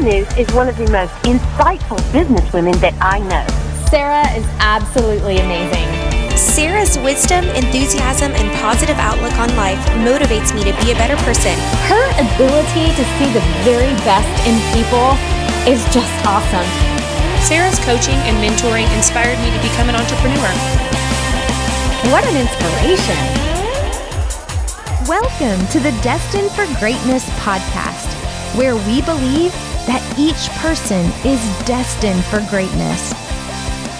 Sarah Nuse is one of the most insightful businesswomen that I know. Sarah is absolutely amazing. Sarah's wisdom, enthusiasm, and positive outlook on life motivates me to be a better person. Her ability to see the very best in people is just awesome. Sarah's coaching and mentoring inspired me to become an entrepreneur. What an inspiration! Welcome to the Destined for Greatness podcast, where we believe that each person is destined for greatness.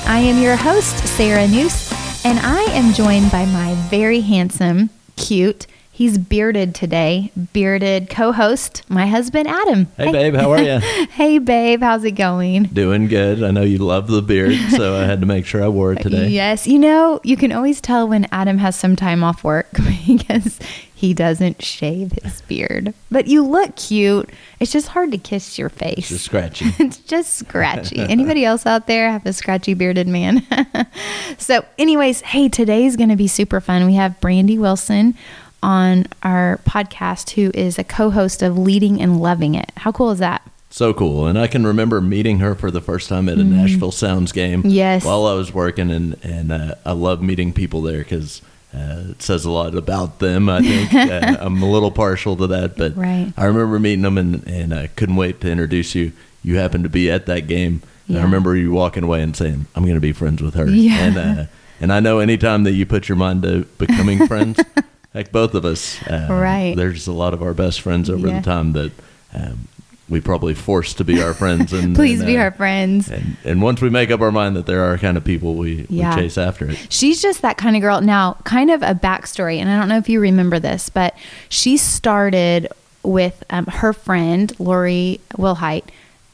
I am your host, Sarah Nuse, and I am joined by my very handsome, cute, he's bearded today, bearded co host, my husband, Adam. Hey, babe, how are you? hey, babe, how's it going? Doing good. I know you love the beard, so I had to make sure I wore it today. Yes, you know, you can always tell when Adam has some time off work because he doesn't shave his beard. But you look cute. It's just hard to kiss your face. It's just scratchy. it's just scratchy. Anybody else out there have a scratchy bearded man? so, anyways, hey, today's going to be super fun. We have Brandy Wilson on our podcast, who is a co host of Leading and Loving It. How cool is that? So cool. And I can remember meeting her for the first time at a Nashville Sounds game. Yes. While I was working, and, and uh, I love meeting people there because uh, it says a lot about them. I think uh, I'm a little partial to that, but Right. I remember meeting them and, and I couldn't wait to introduce you. You happened to be at that game. And Yeah. I remember you walking away and saying, I'm going to be friends with her. Yeah. And, uh, and I know anytime that you put your mind to becoming friends, like both of us, uh, Right. there's a lot of our best friends over Yeah. the time that um, we probably forced to be our friends. And Please and, be uh, our friends. And, and once we make up our mind that there are kind of people, we, Yeah. we chase after it. She's just that kind of girl. Now, kind of a backstory, and I don't know if you remember this, but she started with um, her friend, Lori Wilhite,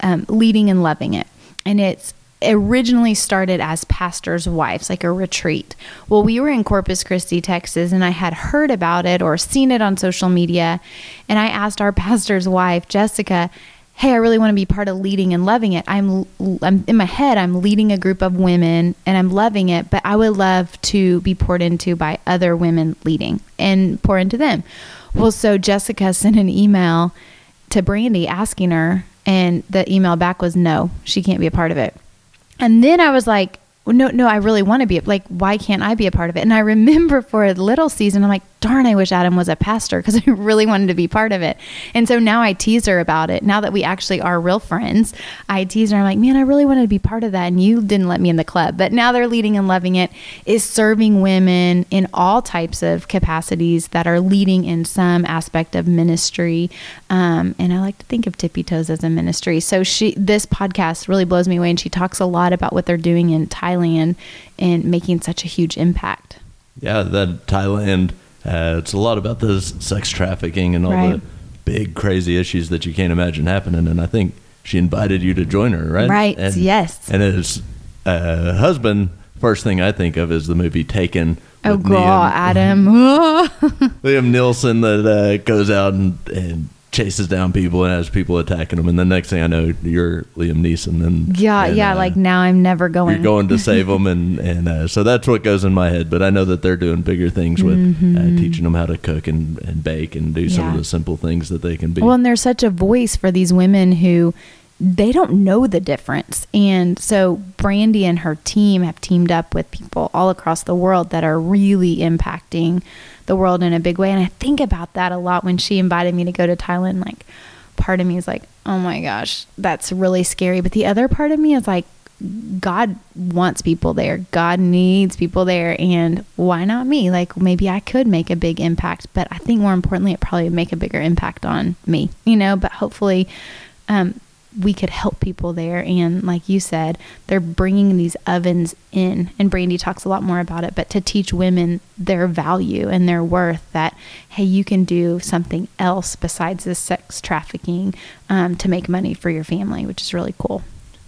um, leading and loving it. And it's originally started as pastors' wives, like a retreat. Well, we were in Corpus Christi, Texas, and I had heard about it or seen it on social media. And I asked our pastor's wife, Jessica, hey, I really want to be part of leading and loving it. I'm, I'm in my head, I'm leading a group of women and I'm loving it, but I would love to be poured into by other women leading and pour into them. Well, so Jessica sent an email to Brandy asking her, and the email back was no, she can't be a part of it. And then I was like, no, no, I really want to be like, why can't I be a part of it? And I remember for a little season, I'm like, darn, I wish Adam was a pastor because I really wanted to be part of it. And so now I tease her about it. Now that we actually are real friends, I tease her. I'm like, man, I really wanted to be part of that. And you didn't let me in the club. But now they're leading and loving it, is serving women in all types of capacities that are leading in some aspect of ministry. Um, and I like to think of Tippi Toes as a ministry. So she, this podcast really blows me away. And she talks a lot about what they're doing in Thailand and making such a huge impact. Yeah, that Thailand, uh, it's a lot about the sex trafficking and all Right. the big, crazy issues that you can't imagine happening. And I think she invited you to join her, right? Right, And, yes. And his uh, husband, first thing I think of is the movie Taken. Oh, God, Liam- Adam. Liam Neeson that uh, goes out and, and chases down people and has people attacking him. And the next thing I know, you're Liam Neeson. And yeah, and, yeah. uh, like now I'm never going. you're going to save them, and and uh, so that's what goes in my head. But I know that they're doing bigger things with uh, teaching them how to cook and, and bake and do some Mm-hmm. Yeah. of the simple things that they can be. Well, and there's such a voice for these women who they don't know the difference. And so Brandy and her team have teamed up with people all across the world that are really impacting the world in a big way. And I think about that a lot when she invited me to go to Thailand. Like, part of me is like, oh my gosh, that's really scary. But the other part of me is like, God wants people there. God needs people there. And why not me? Like, maybe I could make a big impact. But I think more importantly, it probably would make a bigger impact on me, you know? But hopefully, um, we could help people there. And like you said, they're bringing these ovens in. And Brandy talks a lot more about it, but to teach women their value and their worth that, hey, you can do something else besides this sex trafficking um, to make money for your family, which is really cool.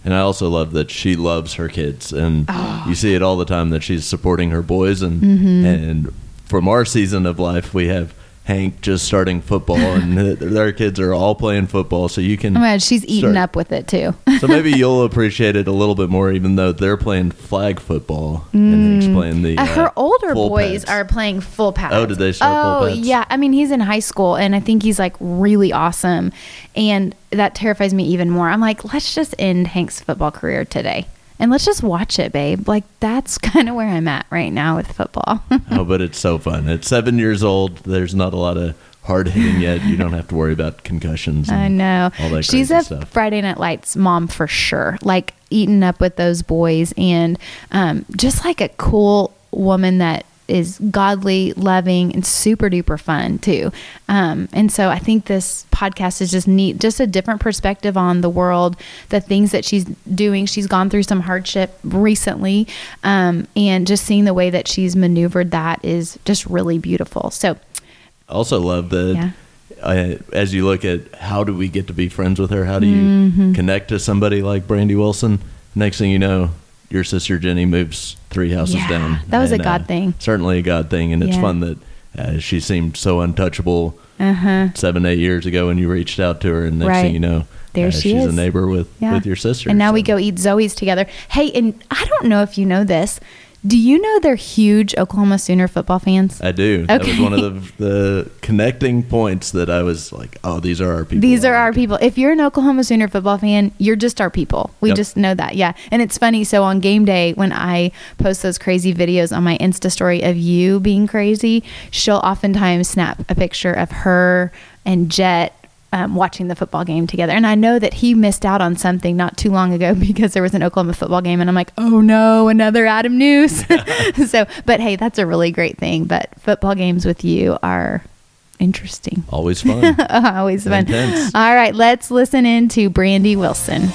And I also love that she loves her kids, and Oh. you see it all the time that she's supporting her boys. And Mm-hmm. and from our season of life, we have Hank just starting football, and their kids are all playing football. So you can. Oh my God, she's eating start- up with it too. so maybe you'll appreciate it a little bit more, even though they're playing flag football and Hank's playing the. Uh, her uh, older boys pads. are playing full pads. Oh, did they start full Oh, yeah. I mean, he's in high school, and I think he's like really awesome, and that terrifies me even more. I'm like, let's just end Hank's football career today, and let's just watch it, babe. Like that's kind of where I'm at right now with football. oh, but it's so fun. At seven years old, there's not a lot of hard hitting yet. You don't have to worry about concussions. I know. All that She's a stuff. Friday Night Lights mom for sure. Like eating up with those boys and um, just like a cool woman that is godly, loving, and super duper fun too. Um, and so I think this podcast is just neat, just a different perspective on the world, the things that she's doing. She's gone through some hardship recently, um, and just seeing the way that she's maneuvered that is just really beautiful. So also love that Yeah. uh, as you look at how do we get to be friends with her how do you Mm-hmm. connect to somebody like brandy wilson next thing you know your sister jenny moves three houses Yeah, down that was a And, uh, God thing. certainly a god thing and it's Yeah. fun that uh, she seemed so untouchable Uh-huh. seven eight years ago when you reached out to her and next Right. thing you know There uh, she she's is. a neighbor with Yeah. with your sister And now we go eat Zoe's together. Hey, and I don't know if you know this. Do you know they're huge Oklahoma Sooner football fans? I do. Okay. That was one of the the connecting points that I was like, oh, these are our people. These are our people. If you're an Oklahoma Sooner football fan, you're just our people. We Yep. just know that. Yeah. And it's funny. So on game day, when I post those crazy videos on my Insta story of you being crazy, she'll oftentimes snap a picture of her and Jet. Um, watching the football game together. And I know that he missed out on something not too long ago because there was an Oklahoma football game. And I'm like, oh no, another Adam Nuse. so, but hey, that's a really great thing. But football games with you are interesting. Always fun. Always fun. Intense. All right, let's listen in to Brandy Wilson.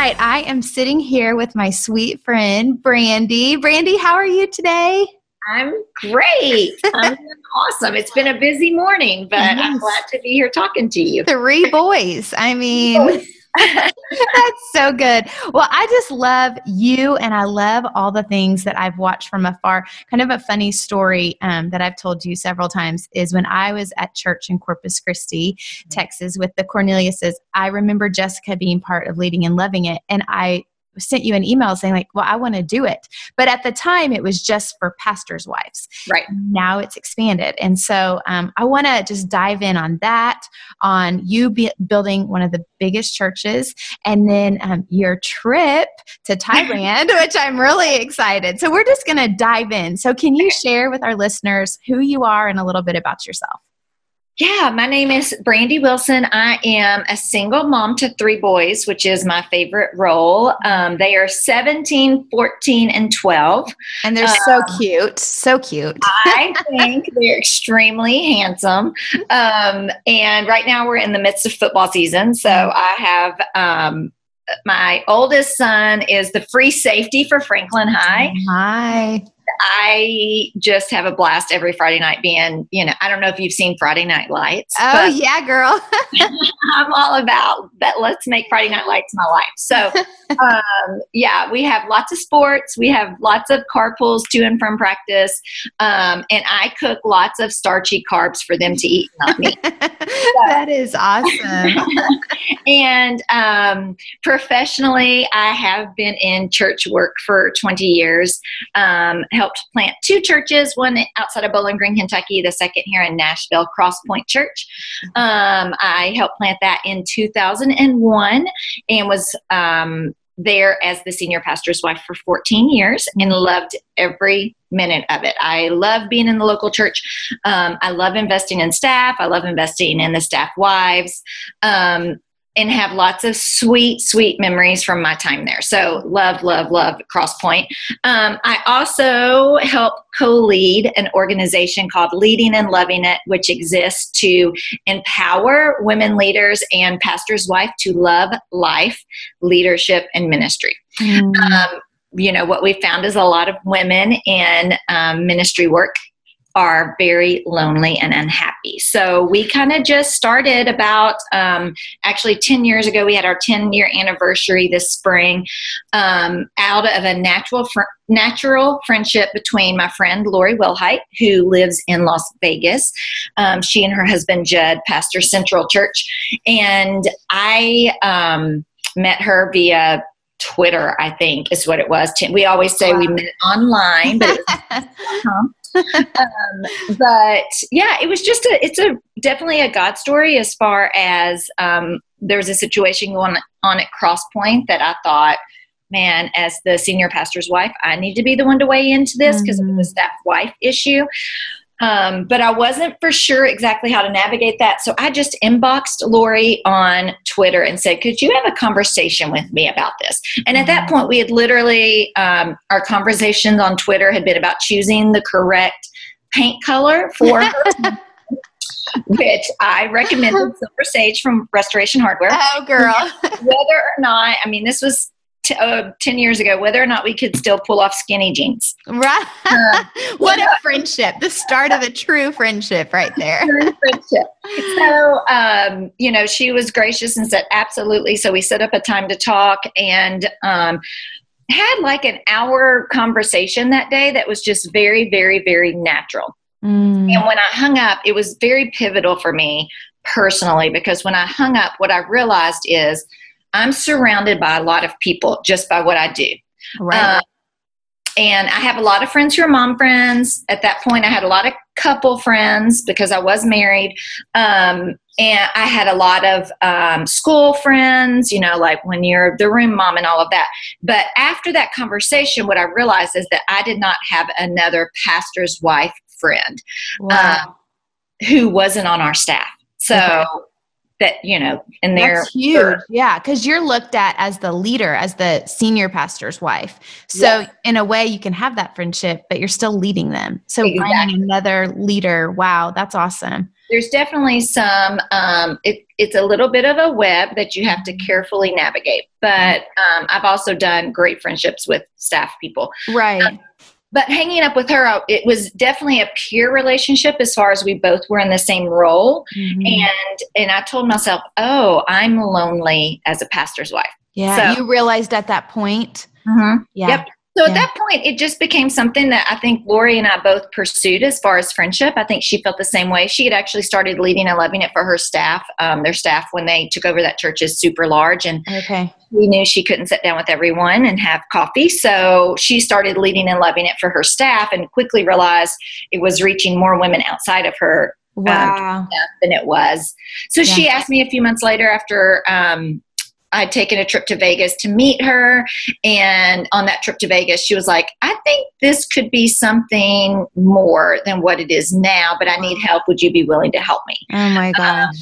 Right, I am sitting here with my sweet friend Brandy. Brandy, how are you today? I'm great. I'm awesome. It's been a busy morning, but I'm glad to be here talking to you. Three boys. I mean, that's so good. Well, I just love you and I love all the things that I've watched from afar. Kind of a funny story um, that I've told you several times is when I was at church in Corpus Christi, Texas, with the Corneliuses, I remember Jessica being part of leading and loving it. And I sent you an email saying like well i want to do it. But at the time it was just for pastors wives. Right. now it's expanded. And so um, i want to just dive in on that on you be- building one of the biggest churches and then um, your trip to thailand which i'm really excited. So we're just going to dive in. So can you share with our listeners who you are and a little bit about yourself Yeah, my name is Brandy Wilson. I am a single mom to three boys, which is my favorite role. Um, they are 17, 14, and 12. and they're so cute so cute I think they're extremely handsome. Um, and right now we're in the midst of football season. So I have um, my oldest son is the free safety for Franklin High. hi I just have a blast every Friday night being, you know, I don't know if you've seen Friday Night Lights. oh yeah girl I'm all about that. Let's make Friday Night Lights my life. So, um, yeah, we have lots of sports. We have lots of carpools to and from practice. Um, and I cook lots of starchy carbs for them to eat, not me. that is awesome and um, professionally, I have been in church work for 20 years. Um, helped plant two churches, one outside of Bowling Green, Kentucky, the second here in Nashville, Cross Point Church. Um, I helped plant that in 2001 and was um, there as the senior pastor's wife for 14 years and loved every minute of it. I love being in the local church. Um, I love investing in staff. I love investing in the staff wives. Um, and have lots of sweet, sweet memories from my time there. So, love, love, love Crosspoint. Um, I also help co lead an organization called Leading and Loving It, which exists to empower women leaders and pastors' wife to love life, leadership, and ministry. Um, you know, what we found is a lot of women in um, ministry work are very lonely and unhappy. So we kind of just started about um, actually 10 years ago. We had our 10 year anniversary this spring um, out of a natural fr- natural friendship between my friend Lori Wilhite, who lives in Las Vegas. Um, she and her husband Judd pastor Central Church, and I um, met her via Twitter, I think is what it was. We always say wow. we met online, but um, but yeah, it was just a, it's a definitely a God story as far as um, there was a situation going on at Crosspoint that I thought, man, as the senior pastor's wife, I need to be the one to weigh into this because mm-hmm. it was that wife issue. Um, but I wasn't for sure exactly how to navigate that. So I just inboxed Lori on Twitter and said, Could you have a conversation with me about this? And at that mm-hmm. point, we had literally, um, our conversations on Twitter had been about choosing the correct paint color for her. which I recommended Silver Sage from Restoration Hardware. Oh, girl. Whether or not, I mean, this was t- uh, 10 years ago whether or not we could still pull off skinny jeans. Right. Uh, what a friendship. The start of a true friendship right there. Friendship. So, um, you know, she was gracious and said, absolutely. So we set up a time to talk and, um, had like an hour conversation that day that was just very, very, very natural. Mm. And when I hung up, it was very pivotal for me personally because when I hung up, what I realized is I'm surrounded by a lot of people just by what I do. Right. Um, and I have a lot of friends who are mom friends. At that point, I had a lot of couple friends because I was married. Um, and I had a lot of um, school friends, you know, like when you're the room mom and all of that. But after that conversation, what I realized is that I did not have another pastor's wife friend wow. um, who wasn't on our staff. So okay that you know in their That's huge. Yeah because you're looked at as the leader as the senior pastor's wife. So in a way you can have that friendship but you're still leading them. So exactly. finding another leader wow that's awesome. There's definitely some um, it, it's a little bit of a web that you have to carefully navigate but um, i've also done great friendships with staff people. Right. um, but hanging up with her it was definitely a peer relationship as far as we both were in the same role mm-hmm. and and i told myself oh i'm lonely as a pastor's wife yeah so, you realized at that point mm-hmm. yeah yep so at that point, it just became something that I think Lori and I both pursued as far as friendship. I think she felt the same way. She had actually started leading and loving it for her staff. Um, their staff, when they took over that church, is super large, and okay. we knew she couldn't sit down with everyone and have coffee. So she started leading and loving it for her staff, and quickly realized it was reaching more women outside of her um, wow. um, than it was. So yeah. she asked me a few months later after um, I'd taken a trip to Vegas to meet her. And on that trip to Vegas, she was like, I think this could be something more than what it is now, but I need help. Would you be willing to help me? Oh my um, gosh. Um,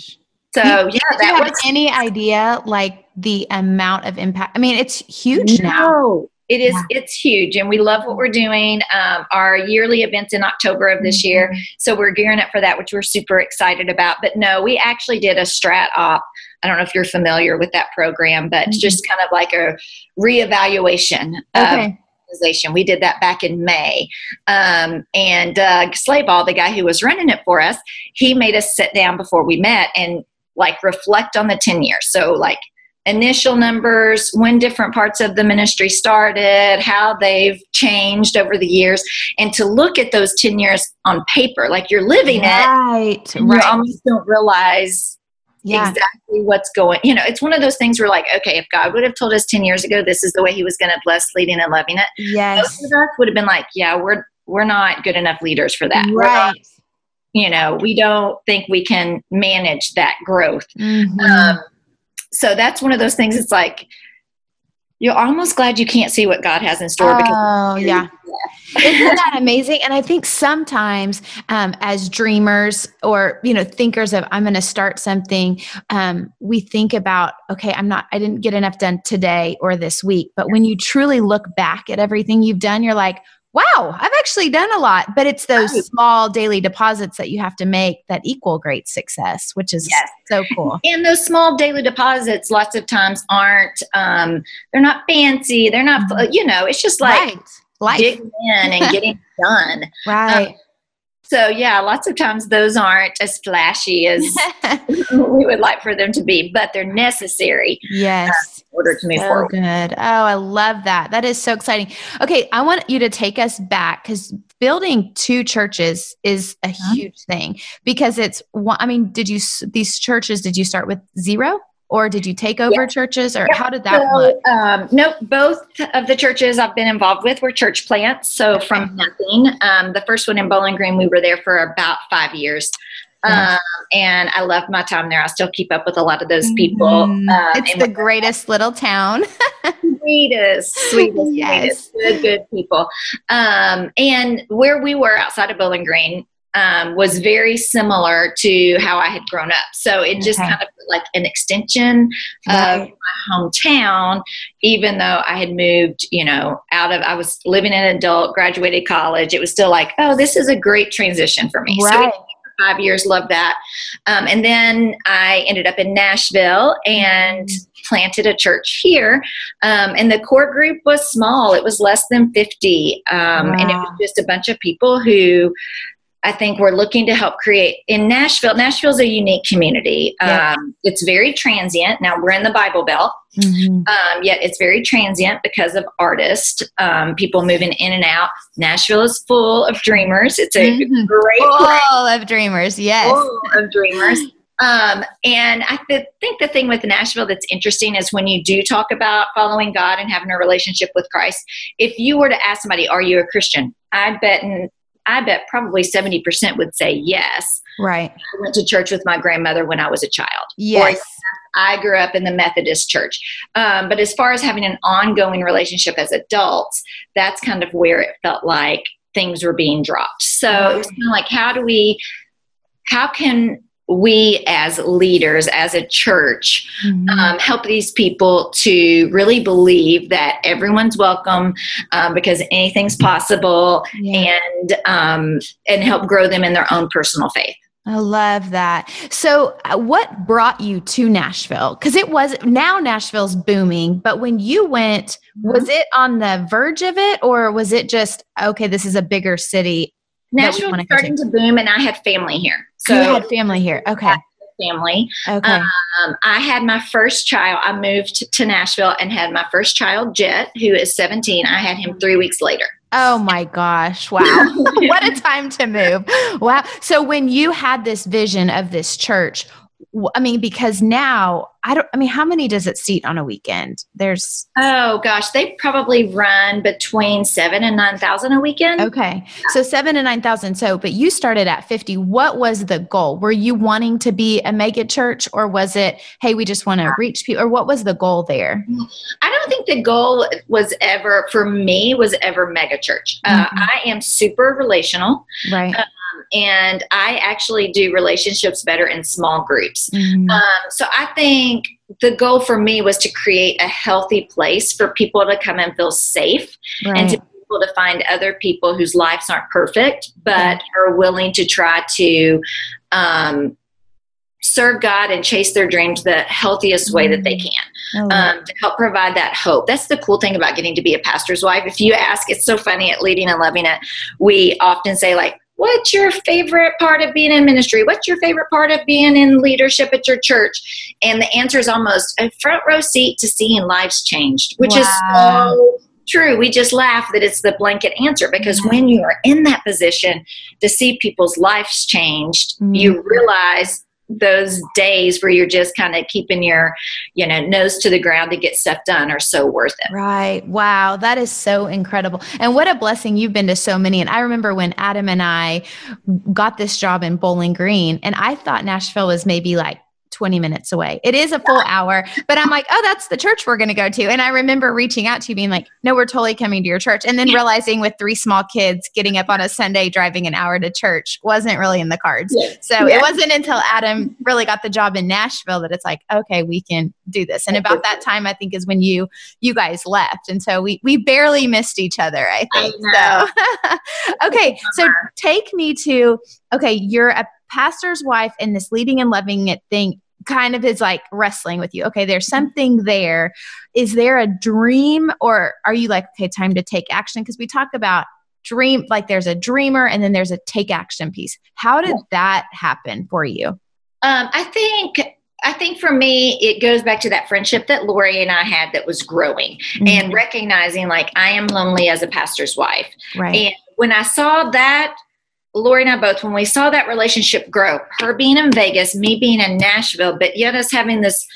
so yeah, Did that you have was any idea like the amount of impact. I mean, it's huge no. now. It is. Yeah. It's huge, and we love what we're doing. Um, our yearly events in October of this mm-hmm. year, so we're gearing up for that, which we're super excited about. But no, we actually did a strat op I don't know if you're familiar with that program, but mm-hmm. just kind of like a reevaluation okay. organization. We did that back in May. Um, and Doug Slaybaugh, the guy who was running it for us, he made us sit down before we met and like reflect on the 10 years. So, like, initial numbers, when different parts of the ministry started, how they've changed over the years, and to look at those 10 years on paper, like you're living right, it. Right. You almost don't realize yeah. exactly what's going you know it's one of those things where like okay if god would have told us 10 years ago this is the way he was going to bless leading and loving it yes most of us would have been like yeah we're we're not good enough leaders for that right you know we don't think we can manage that growth mm-hmm. um, so that's one of those things it's like you're almost glad you can't see what God has in store. Oh, yeah. Isn't that amazing? And I think sometimes um, as dreamers or, you know, thinkers of, I'm going to start something, um, we think about, okay, I'm not, I didn't get enough done today or this week. But when you truly look back at everything you've done, you're like, wow, I've actually done a lot. But it's those right. small daily deposits that you have to make that equal great success, which is yes. so cool. And those small daily deposits, lots of times aren't, um, they're not fancy. They're not, mm-hmm. you know, it's just like right. digging in and getting done. Right. Um, So yeah, lots of times those aren't as flashy as we would like for them to be, but they're necessary yes. in order to move So forward. good. Oh, I love that. That is so exciting. Okay, I want you to take us back because building two churches is a Uh-huh. huge thing because it's one. I mean, did you these churches? Did you start with zero, or did you take over churches, or how did that look? So, um, nope, both of the churches I've been involved with were church plants. So from nothing, um, the first one in Bowling Green, we were there for about five years. Um, and I loved my time there. I still keep up with a lot of those people. Mm, Um, it's the greatest little town. sweetest, sweetest, Yes. sweetest, good, good people. Um, and where we were outside of Bowling Green um, was very similar to how I had grown up. So it just Okay. kind of like an extension of my hometown, even though I had moved, you know, out of, I was living an adult, graduated college. It was still like, oh, this is a great transition for me. So Right. five years, loved that. Um, and then I ended up in Nashville and planted a church here. Um, and the core group was small, it was less than 50. Um, And it was just a bunch of people who I think we're looking to help create in Nashville. Nashville's a unique community. Yeah. Um, it's very transient. Now we're in the Bible Belt, Mhm. um, yet it's very transient because of artists, um, people moving in and out. Nashville is full of dreamers. It's a Mhm. great place of dreamers. Yes. full of dreamers. Um, and I th- think the thing with Nashville that's interesting is when you do talk about following God and having a relationship with Christ. If you were to ask somebody, "Are you a Christian?" I bet, I bet probably seventy percent would say yes. Right. I went to church with my grandmother when I was a child. Yes. I grew up in the Methodist church. Um, but as far as having an ongoing relationship as adults, that's kind of where it felt like things were being dropped. So it was kind of like, how do we, how can we as leaders, as a church, Mhm. um, help these people to really believe that everyone's welcome um, because anything's possible Yeah. and um, and help grow them in their own personal faith. I love that. So, uh, what brought you to Nashville? Because it was now Nashville's booming, but when you went, was Mm-hmm. it on the verge of it, or was it just okay? This is a bigger city. Nashville was starting to boom, and I had family here. So you had family here. Okay. family. Okay. Um, I had my first child. I moved to Nashville and had my first child, Jet, who is 17. I had him three weeks later. oh my gosh! Wow. what a time to move. Wow. So when you had this vision of this church, I mean, because now I don't. I mean, how many does it seat on a weekend? There's Oh gosh, they probably run between seven and nine thousand a weekend. Okay. So seven to 9,000. So, but you started at 50. What was the goal? Were you wanting to be a mega church or was it, hey, we just want to reach people? Or what was the goal there? I don't think the goal was ever for me was ever mega church. Uh, Mhm. I am super relational, Right. And I actually do relationships better in small groups. Mhm. Um, so I think the goal for me was to create a healthy place for people to come and feel safe and to be able to find other people whose lives aren't perfect but are willing to try to um, serve God and chase their dreams the healthiest way that they can Oh, um, to help provide that hope. That's the cool thing about getting to be a pastor's wife. If you ask, it's so funny at Leading and Loving It, we often say, like, What's your favorite part of being in ministry? What's your favorite part of being in leadership at your church? And the answer is almost a front row seat to seeing lives changed, which Wow. is so true. We just laugh that it's the blanket answer because when you are in that position to see people's lives changed, you mm-hmm. realize those days where you're just kind of keeping your you know nose to the ground to get stuff done are so worth it Right. Wow. That is so incredible. And what a blessing you've been to so many. And I remember when Adam and I got this job in Bowling Green, and I thought Nashville was maybe like 20 minutes away. It is a full hour, but I'm like, oh, that's the church we're going to go to. And I remember reaching out to you being like, no, we're totally coming to your church. And then realizing with three small kids getting up on a Sunday driving an hour to church wasn't really in the cards. So Yeah. it wasn't until Adam really got the job in Nashville that it's like, okay, we can do this. And about that time, I think is when you you guys left, and so we we barely missed each other. I think. so okay, so take me to okay. You're a pastor's wife, and this leading and loving it thing kind of is like wrestling with you. Okay, there's something there. Is there a dream, or are you like, okay, time to take action? Because we talk about dream like there's a dreamer and then there's a take action piece. How did that happen for you? Um, I think I think for me, it goes back to that friendship that Lori and I had that was growing Mm-hmm. and recognizing like I am lonely as a pastor's wife. Right. And when I saw that, Lori and I both, when we saw that relationship grow, her being in Vegas, me being in Nashville, but yet us having this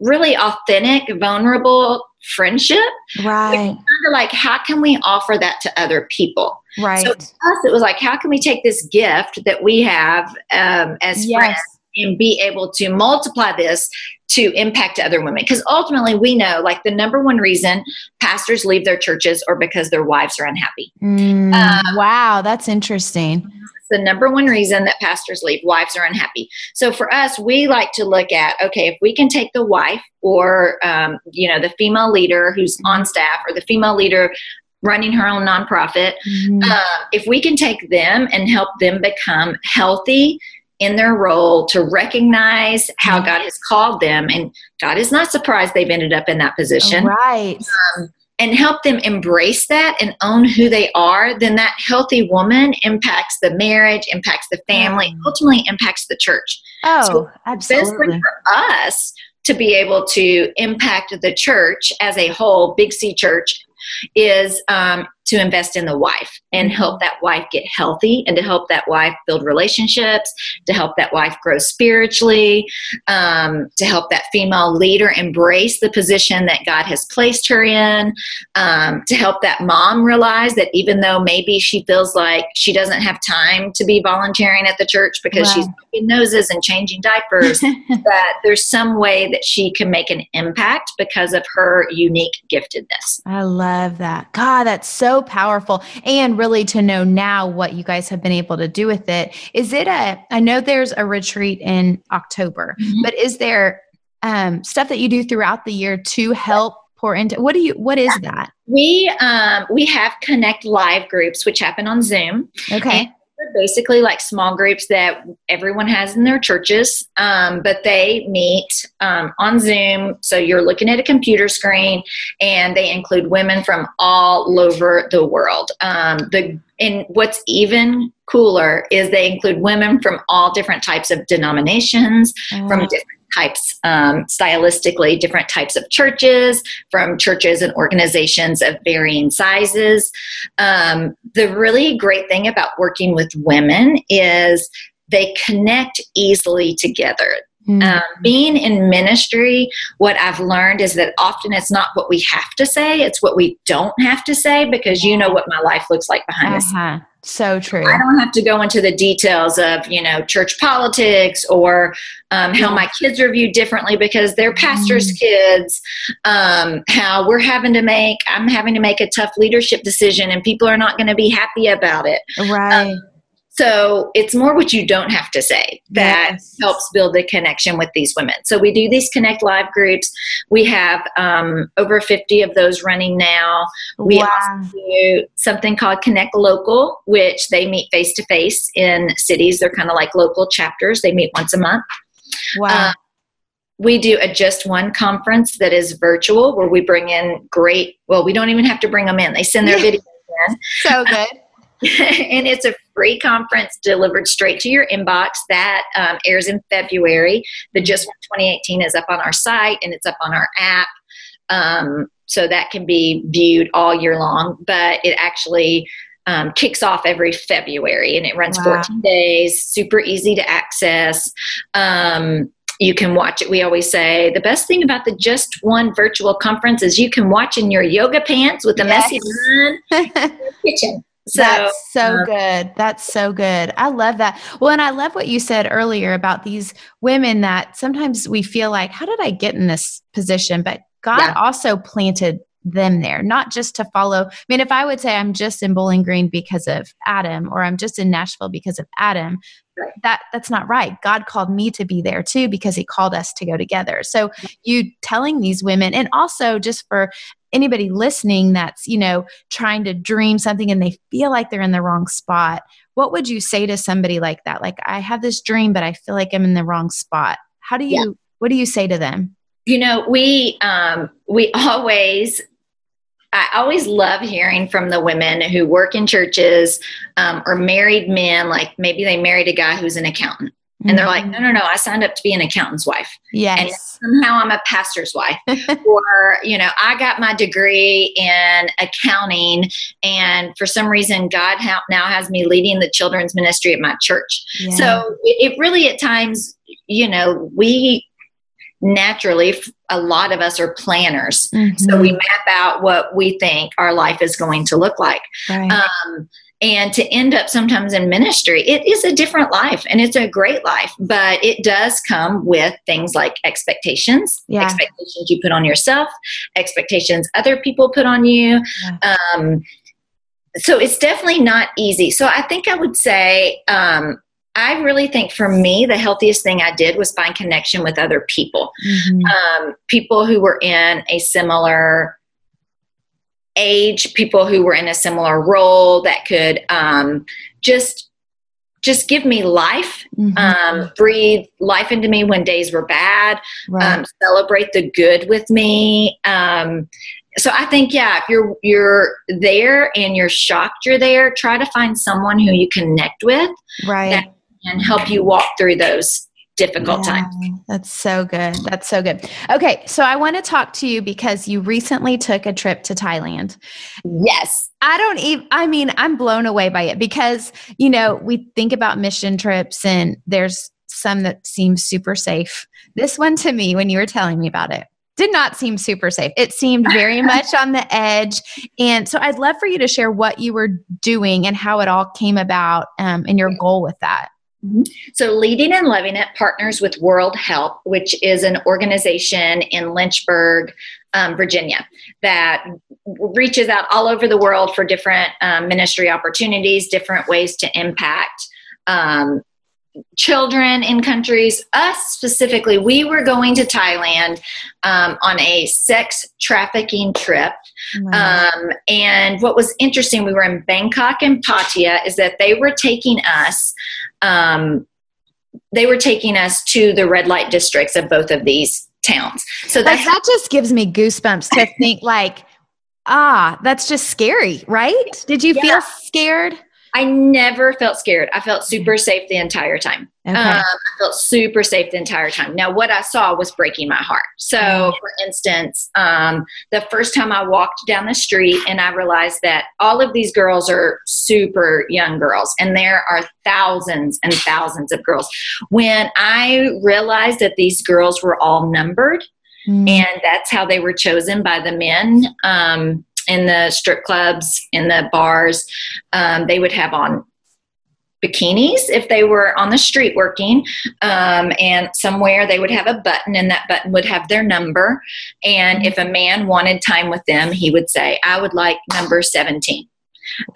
really authentic, vulnerable friendship, right. kind of like, how can we offer that to other people? Right. So to us, it was like, how can we take this gift that we have um, as Yes. friends and be able to multiply this to impact other women? Because ultimately, we know like the number one reason pastors leave their churches or because their wives are unhappy. Mm, Um, wow, that's interesting. The number one reason that pastors leave wives are unhappy so for us we like to look at okay if we can take the wife or um, you know the female leader who's on staff or the female leader running her own nonprofit Mhm. um, if we can take them and help them become healthy in their role to recognize how god has called them and god is not surprised they've ended up in that position Right. and help them embrace that and own who they are, then that healthy woman impacts the marriage, impacts the family, Mm. ultimately impacts the church. Oh, So, absolutely. for us to be able to impact the church as a whole, Big C Church, is um, to invest in the wife and Mm-hmm. help that wife get healthy and to help that wife build relationships, to help that wife grow spiritually, um, to help that female leader embrace the position that God has placed her in, um, to help that mom realize that even though maybe she feels like she doesn't have time to be volunteering at the church because she's Right. making noses and changing diapers, that there's some way that she can make an impact because of her unique giftedness. I love that. God, that's so powerful. And really to know now what you guys have been able to do with it. Is it a, I know there's a retreat in October, Mhm. but is there um, stuff that you do throughout the year to help pour into, what do you, what is that? We um, we have Connect Live groups which happen on Zoom. Okay. They're basically like small groups that everyone has in their churches, um, but they meet um, on Zoom. So you're looking at a computer screen, and they include women from all over the world. Um, the and what's even cooler is they include women from all different types of denominations, from Oh, different types, um, stylistically, different types of churches, from churches and organizations of varying sizes. Um, the really great thing about working with women is they connect easily together. mm, Um, being in ministry, what I've learned is that often it's not what we have to say, it's what we don't have to say because you know what my life looks like behind the scenes. So true. I don't have to go into the details of you know church politics or um, how my kids are viewed differently because they're pastors' kids. Um, how we're having to make I'm having to make a tough leadership decision and people are not going to be happy about it. Right. So it's more what you don't have to say that Yes. helps build the connection with these women. So we do these Connect Live groups. We have um, over 50 of those running now. We wow. also do something called Connect Local, which they meet face to face in cities. They're kind of like local chapters. They meet once a month. wow. uh, We do a Just One conference that is virtual, where we bring in great. Well, we don't even have to bring them in; they send their video in, so good. and it's a free conference delivered straight to your inbox. That um, airs in February. The Just One 2018 is up on our site and it's up on our app. Um, so that can be viewed all year long, but it actually um, kicks off every February and it runs Wow. 14 days, super easy to access. Um, you can watch it. We always say the best thing about the Just One virtual conference is you can watch in your yoga pants with a messy bun kitchen. So, That's so good. That's so good. I love that. Well, and I love what you said earlier about these women that sometimes we feel like, how did I get in this position? But God Yeah. also planted them there, not just to follow. I mean, if I would say I'm just in Bowling Green because of Adam, or I'm just in Nashville because of Adam, Right. that that's not right. God called me to be there too because He called us to go together. So you telling these women, and also just for anybody listening that's you know trying to dream something and they feel like they're in the wrong spot what would you say to somebody like that like i have this dream but i feel like i'm in the wrong spot how do you Yeah. what do you say to them you know we um we always I always love hearing from the women who work in churches um, or married men, like maybe they married a guy who's an accountant. And they're like, no, no, no, I signed up to be an accountant's wife. Yes. And somehow I'm a pastor's wife. or, you know, I got my degree in accounting. And for some reason, God ha- now has me leading the children's ministry at my church. Yeah. So it, it really, at times, you know, we naturally, a lot of us are planners. So we map out what we think our life is going to look like. Right. Um, and to end up sometimes in ministry, it is a different life and it's a great life, but it does come with things like expectations, Yeah. expectations you put on yourself, expectations other people put on you. Um, so it's definitely not easy. So I think I would say, um, I really think for me, the healthiest thing I did was find connection with other people Mhm. um, people who were in a similar age, people who were in a similar role that could um, just just give me life, Mhm. um, breathe life into me when days were bad, right. um, celebrate the good with me. Um, so I think, yeah, if you're you're there and you're shocked you're there, try to find someone who you connect with right. can help you walk through those difficult Yeah, times. That's so good. That's so good. Okay, so I want to talk to you because you recently took a trip to Thailand. Yes. I don't even, I mean, I'm blown away by it because, you know, we think about mission trips and there's some that seem super safe. This one to me, when you were telling me about it, did not seem super safe. It seemed very much on the edge. And so I'd love for you to share what you were doing and how it all came about um, and your goal with that. So, Leading and Loving It partners with World Help, which is an organization in Lynchburg, um, Virginia, that reaches out all over the world for different um, ministry opportunities, different ways to impact um, children in countries. Us specifically, we were going to Thailand um, on a sex trafficking trip. Um, and what was interesting, we were in Bangkok and Pattaya, is that they were taking us, um, they were taking us to the red light districts of both of these towns. So Like, that just gives me goosebumps to think like, ah, that's just scary, right? Did you Yeah. feel scared? I never felt scared. I felt super safe the entire time. Okay. Um, I felt super safe the entire time. Now, what I saw was breaking my heart. So, Mm. for instance, um, the first time I walked down the street and I realized that all of these girls are super young girls, and there are thousands and thousands of girls. When I realized that these girls were all numbered, Mm. and that's how they were chosen by the men um, in the strip clubs in the bars um, they would have on bikinis if they were on the street working um, and somewhere they would have a button and that button would have their number and if a man wanted time with them he would say i would like number 17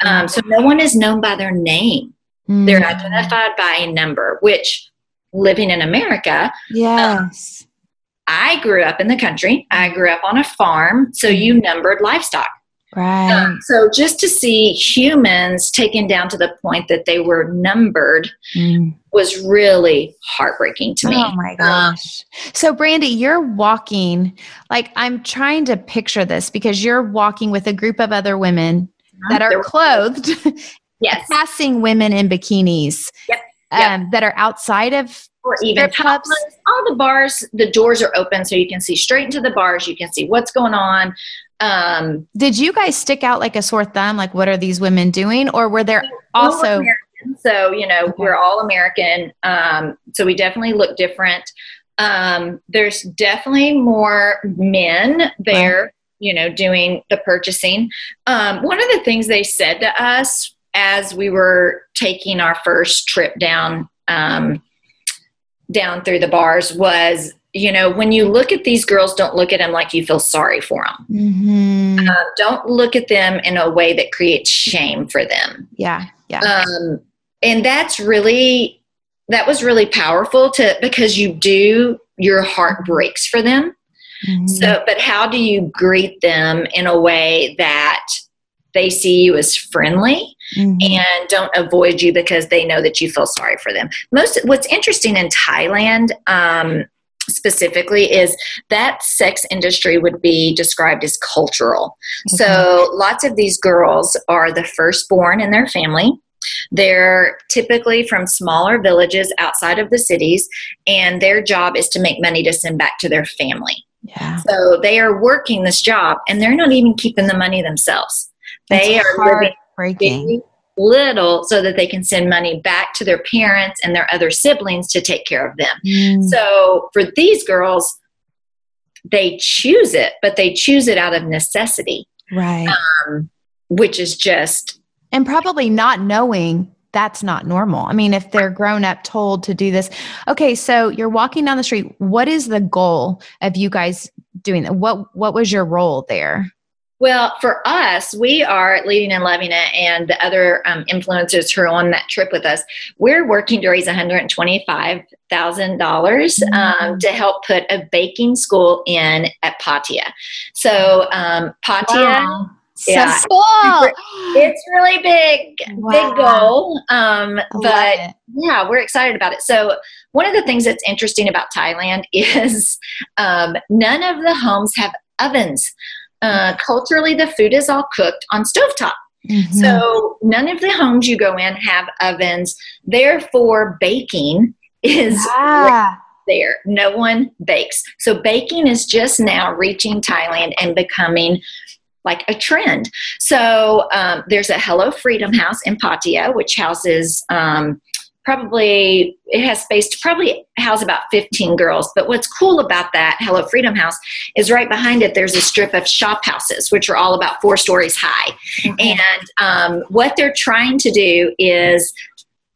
um, so no one is known by their name they're Mm. identified by a number which living in america Yes. I grew up in the country. I grew up on a farm, so you numbered livestock. right. Um, so just to see humans taken down to the point that they were numbered Mm. was really heartbreaking to me. Oh my gosh. So, Brandy, you're walking, like, I'm trying to picture this because you're walking with a group of other women that are clothed, Yes, passing women in bikinis Yep. Yep. um, that are outside of or even topless. All the bars, the doors are open, so you can see straight into the bars. You can see what's going on. Um, Did you guys stick out like a sore thumb? Like, what are these women doing? Or were there also, American, so you know we're all American. Um, so we definitely look different. Um, there's definitely more men there, you know, doing the purchasing. Um, one of the things they said to us as we were taking our first trip down um, down through the bars was, you know, when you look at these girls, don't look at them like you feel sorry for them. Mhm. Uh, don't look at them in a way that creates shame for them yeah, yeah. um, and that's really that was really powerful to because you do your heart breaks for them Mhm. so but how do you greet them in a way that they see you as friendly Mhm. and don't avoid you because they know that you feel sorry for them most what's interesting in thailand um, specifically is that sex industry would be described as cultural. So lots of these girls are the firstborn in their family. They're typically from smaller villages outside of the cities, and their job is to make money to send back to their family. Yeah. So they are working this job, and they're not even keeping the money themselves. They It's are living little so that they can send money back to their parents and their other siblings to take care of them. Mm. So for these girls, they choose it, but they choose it out of necessity, Right. um, which is just and probably not knowing that's not normal. I mean, if they're grown up told to do this. Okay, so you're walking down the street. What is the goal of you guys doing that? What what was your role there? Well, for us, we are leading and loving it, and the other um, influencers who are on that trip with us, we're working to raise one hundred twenty-five thousand dollars um, to help put a baking school in at Pattaya. So um, Pattaya. Yeah. So cool. It's really big, Wow. big goal. Um, but yeah, we're excited about it. So, one of the things that's interesting about Thailand is um, none of the homes have ovens. Uh, culturally, the food is all cooked on stovetop. Mhm. So, none of the homes you go in have ovens. Therefore, baking is there. No one bakes. So baking is just now reaching Thailand and becoming like a trend. So um, there's a Hello Freedom House in Pattaya, which houses um, probably it has space to probably house about 15 girls. But what's cool about that Hello Freedom House is right behind it. There's a strip of shop houses, which are all about four stories high. And um, what they're trying to do is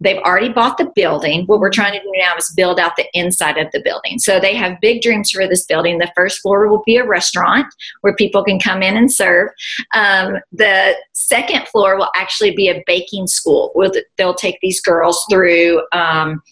they've already bought the building. What we're trying to do now is build out the inside of the building. So they have big dreams for this building. The first floor will be a restaurant where people can come in and serve. Um, the second floor will actually be a baking school where they'll take these girls through. Um,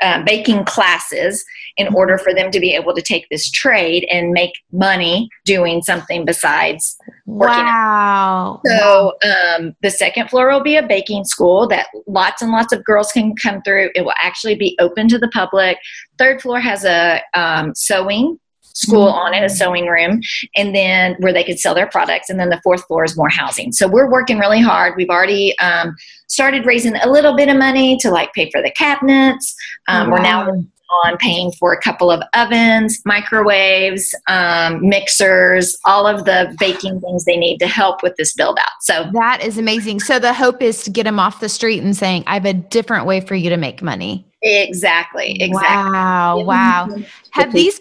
uh, baking classes in order for them to be able to take this trade and make money doing something besides working Wow. so um, the second floor will be a baking school that lots and lots of girls can come through. It will actually be open to the public. Third floor has a um, sewing school on it, a sewing room, and then where they could sell their products. And then the fourth floor is more housing. So we're working really hard. We've already um, started raising a little bit of money to like pay for the cabinets. Um, We're now Wow. On paying for a couple of ovens, microwaves, um, mixers, all of the baking things they need to help with this build out. So That is amazing. So the hope is to get them off the street and saying, I have a different way for you to make money. exactly, exactly. Wow. Wow. Have these,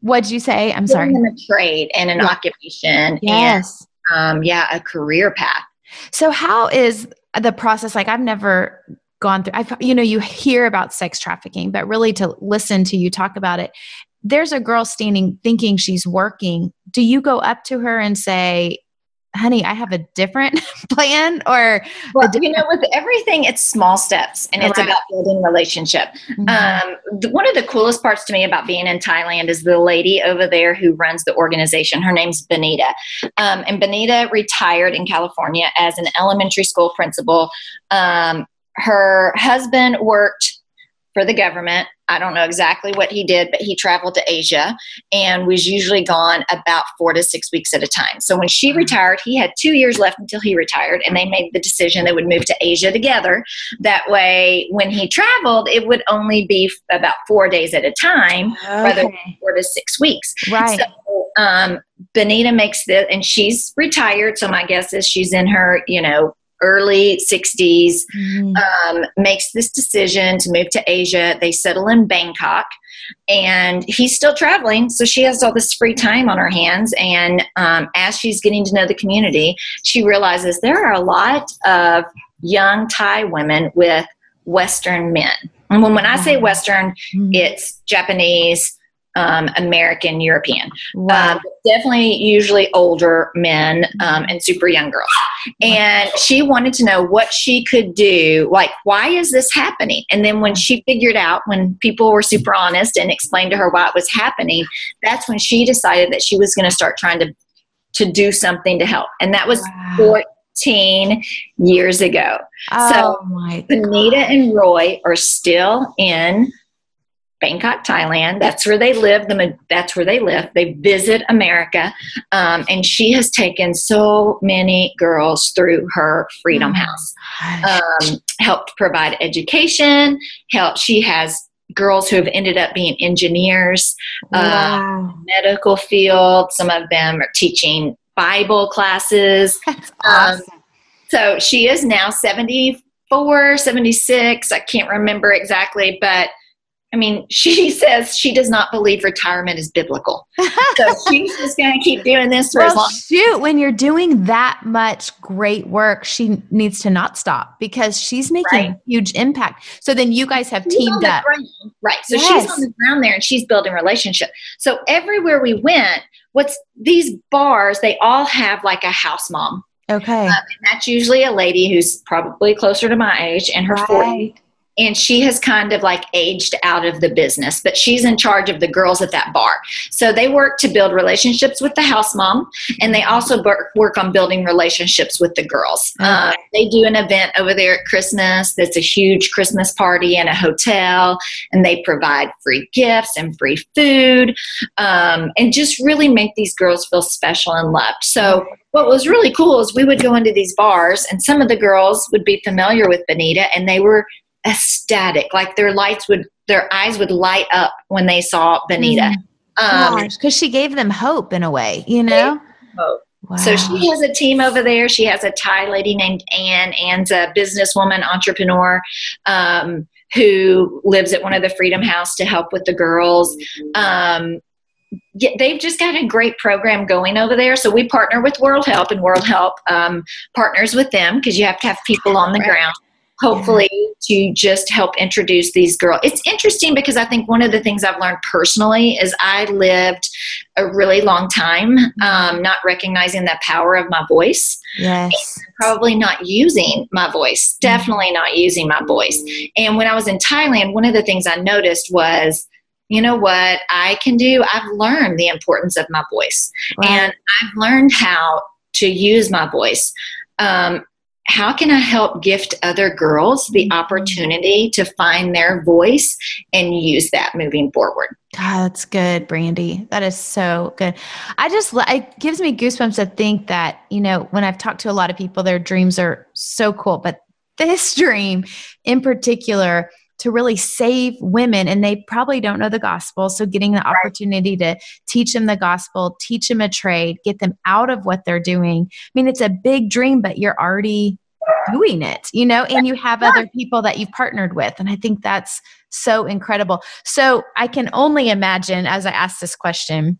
what'd you say? I'm sorry. A trade and an occupation Yes. and um, yeah, a career path. So how is the process? Like I've never gone through, I've, you know, you hear about sex trafficking, but really to listen to you talk about it, there's a girl standing thinking she's working. Do you go up to her and say, honey, I have a different plan or Well, you know, with everything, it's small steps and it's Right. about building relationship. Um, the, one of the coolest parts to me about being in Thailand is the lady over there who runs the organization. Her name's Benita. Um, and Benita retired in California as an elementary school principal. Um, her husband worked for the government. I don't know exactly what he did, but he traveled to Asia and was usually gone about four to six weeks at a time. So when she retired, he had two years left until he retired, and they made the decision they would move to Asia together. That way, when he traveled, it would only be about four days at a time rather than four to six weeks. right. So um, Benita makes this, and she's retired. So my guess is she's in her, you know, early 60s Mhm. um, makes this decision to move to Asia. They settle in Bangkok, and he's still traveling. So she has all this free time on her hands. And um, as she's getting to know the community, she realizes there are a lot of young Thai women with Western men. And when, when I say Western, Mhm. it's Japanese, um, American, European. Wow. Um, definitely, usually older men um, and super young girls. And she wanted to know what she could do. Like, why is this happening? And then when she figured out, when people were super honest and explained to her why it was happening, that's when she decided that she was going to start trying to to do something to help. And that was Wow. 14 years ago. oh my Benita and Roy are still in Bangkok, Thailand. That's where they live. The, that's where they live. They visit America. Um, and she has taken so many girls through her Freedom Oh, House. Um, helped provide education. Help. She has girls who have ended up being engineers, uh, medical field. Some of them are teaching Bible classes. That's Um, so she is now 74, 76. I can't remember exactly, but I mean, she says she does not believe retirement is biblical. So she's just going to keep doing this for as well, long. shoot, when you're doing that much great work, she needs to not stop because she's making Right. a huge impact. So then you guys have She's teamed up. ground, Right. So Yes. she's on the ground there and she's building relationship. So everywhere we went, what's these bars, they all have like a house mom. Okay. Um, and that's usually a lady who's probably closer to my age and her Right. 40s. And she has kind of like aged out of the business, but she's in charge of the girls at that bar. So they work to build relationships with the house mom, and they also work, work on building relationships with the girls. Uh, they do an event over there at Christmas that's a huge Christmas party in a hotel, and they provide free gifts and free food, um, and just really make these girls feel special and loved. So what was really cool is we would go into these bars and some of the girls would be familiar with Benita and they were ecstatic. Like their lights would their eyes would light up when they saw Benita. Um, because she gave them hope in a way, you know? Wow. So she has a team over there. She has a Thai lady named Anne. Anne's a businesswoman, entrepreneur, um, who lives at one of the Freedom House to help with the girls. Um, they've just got a great program going over there. So we partner with World Help, and World Help um, partners with them because you have to have people on the ground. Hopefully, to just help introduce these girls. It's interesting because I think one of the things I've learned personally is I lived a really long time um, not recognizing the power of my voice yes. probably not using my voice definitely not using my voice and when i was in thailand one of the things i noticed was you know what i can do i've learned the importance of my voice Right. and i've learned how to use my voice um, how can i help gift other girls the mm-hmm. opportunity to find their voice and use that moving forward God, that's good, Brandy. That is so good. I just, it gives me goosebumps to think that, you know, when I've talked to a lot of people, their dreams are so cool. But this dream in particular, to really save women, and they probably don't know the gospel. So getting the opportunity to teach them the gospel, teach them a trade, get them out of what they're doing. I mean, it's a big dream, but you're already doing it, you know, and you have other people that you've partnered with. And I think that's so incredible. So I can only imagine as I ask this question,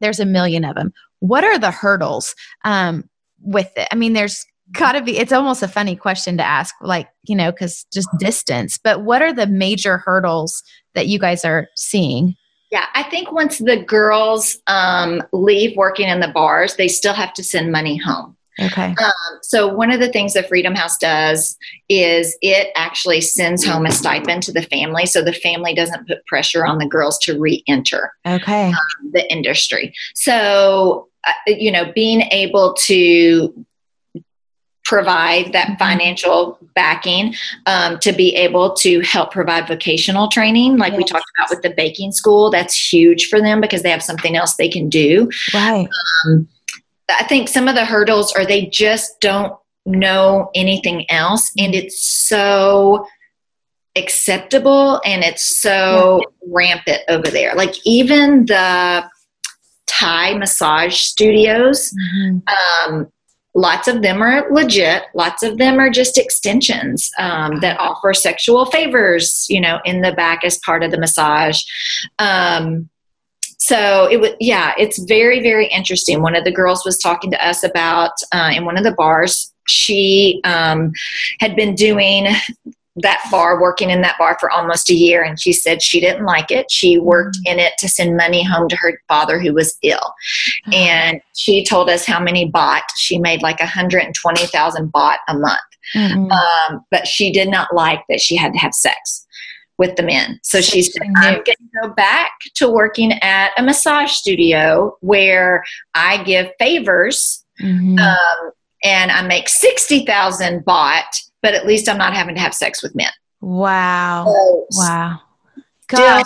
there's a million of them. What are the hurdles um, with it? I mean, there's got to be, it's almost a funny question to ask, like, you know, because just distance, but what are the major hurdles that you guys are seeing? Yeah, I think once the girls um, leave working in the bars, they still have to send money home. Okay. Um, so one of the things that Freedom House does is it actually sends home a stipend to the family, so the family doesn't put pressure on the girls to re-enter Okay. the industry. So uh, you know, being able to provide that financial backing um, to be able to help provide vocational training like we talked about with the baking school that's huge for them because they have something else they can do Right. I think some of the hurdles are they just don't know anything else, and it's so acceptable and it's so rampant over there. Like even the Thai massage studios, Mhm. um, lots of them are legit. Lots of them are just extensions um, that offer sexual favors, you know, in the back as part of the massage. Um, so it was yeah it's very very interesting one of the girls was talking to us about uh, in one of the bars she um, had been doing that bar working in that bar for almost a year and she said she didn't like it she worked in it to send money home to her father who was ill and she told us how many baht she made like 120000 baht a month Mm-mm. um, but she did not like that she had to have sex with the men. So she said, I'm going to go back to working at a massage studio where I give favors Mhm. um, and I make 60,000 baht, but at least I'm not having to have sex with men. wow. So, Wow. Gosh.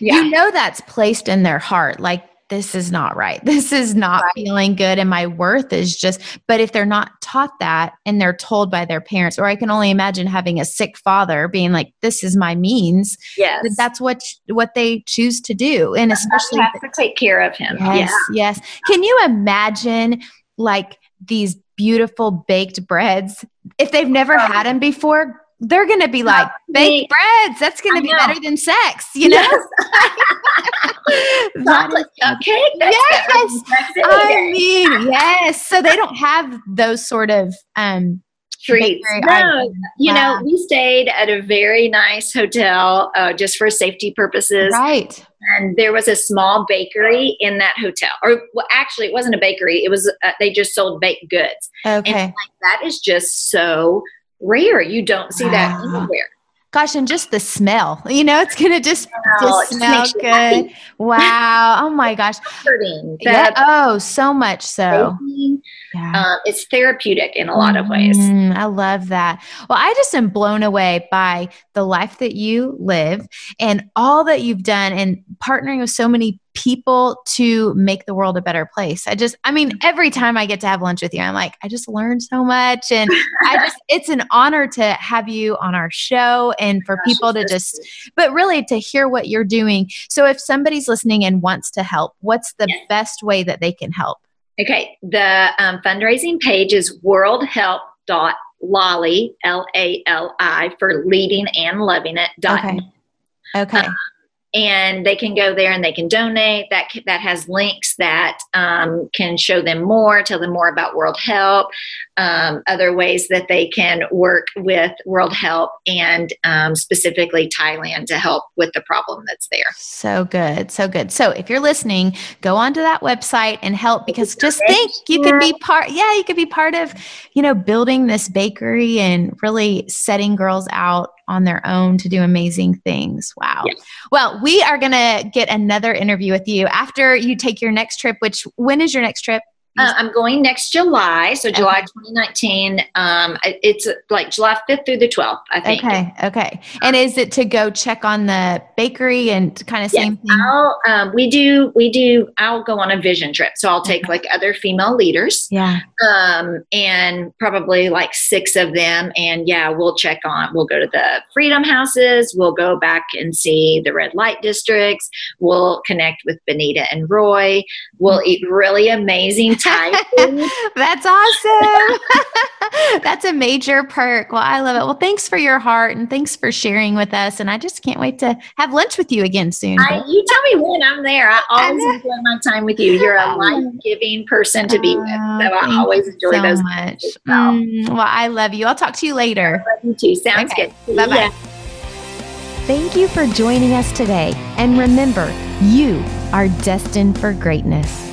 yeah. You know that's placed in their heart. Like this is not right. This is not Right. feeling good. And my worth is just, but if they're not taught that and they're told by their parents, or I can only imagine having a sick father being like, this is my means, yes. that that's what, what they choose to do. And especially, have to take care of him. yes, yes. Can you imagine like these beautiful baked breads? If they've never Oh. had them before, they're going to be like, baked breads, that's going to be better than sex, you know? Yes. Chocolate cupcake. Yes. better than sex any I mean, yes. So they don't have those sort of um treats. No, you Wow. know, we stayed at a very nice hotel uh, just for safety purposes. right. And there was a small bakery in that hotel. Or well, actually, it wasn't a bakery. It was, uh, they just sold baked goods. Okay. That is just so rare. You don't see that anywhere. Gosh, and just the smell. You know, it's gonna just, Oh, just smell good. happy. Wow. Oh my gosh. Yeah. Oh, so much so. Yeah. um, it's therapeutic in a lot of ways. Mm, I love that. Well, I just am blown away by the life that you live and all that you've done and partnering with so many people to make the world a better place. I just, I mean, every time I get to have lunch with you, I'm like, I just learned so much. And I just, it's an honor to have you on our show and for people to just, but really to hear what you're doing. So if somebody's listening and wants to help, what's the Yes. best way that they can help? Okay, the um, fundraising page is worldhelp.lolly, L A L I, for leading and loving it. Okay. net. Okay. And they can go there and they can donate. That that has links that um, can show them more, tell them more about World Help, um, other ways that they can work with World Help and um, specifically Thailand to help with the problem that's there. So good. So good. So if you're listening, go onto that website and help because just think you could be part, yeah, you could be part of, you know, building this bakery and really setting girls out on their own to do amazing things. Wow. Yes. Well, we are going to get another interview with you after you take your next trip, which when is your next trip? Uh, I'm going next July, so July 2019. Um, it's uh, like July 5th through the 12th, I think. Okay. Okay. And is it to go check on the bakery and kind of Yes, same thing? I'll, um, we do, we do, I'll go on a vision trip. So I'll take Okay. like other female leaders, Yeah. um, and probably like six of them. And yeah, we'll check on, we'll go to the freedom houses. We'll go back and see the red light districts. We'll connect with Benita and Roy. We'll eat really amazing. That's awesome. That's a major perk. Well, I love it. Well, thanks for your heart and thanks for sharing with us. And I just can't wait to have lunch with you again soon. I, you tell me when I'm there. I always know. enjoy my time with you. You're a Oh. life-giving person to be with, so I always enjoy so those. much. well. Mm, well, I love you. I'll talk to you later. Love you too. Sounds Okay. good. Bye-bye. ya. Thank you for joining us today. And remember, you are destined for greatness.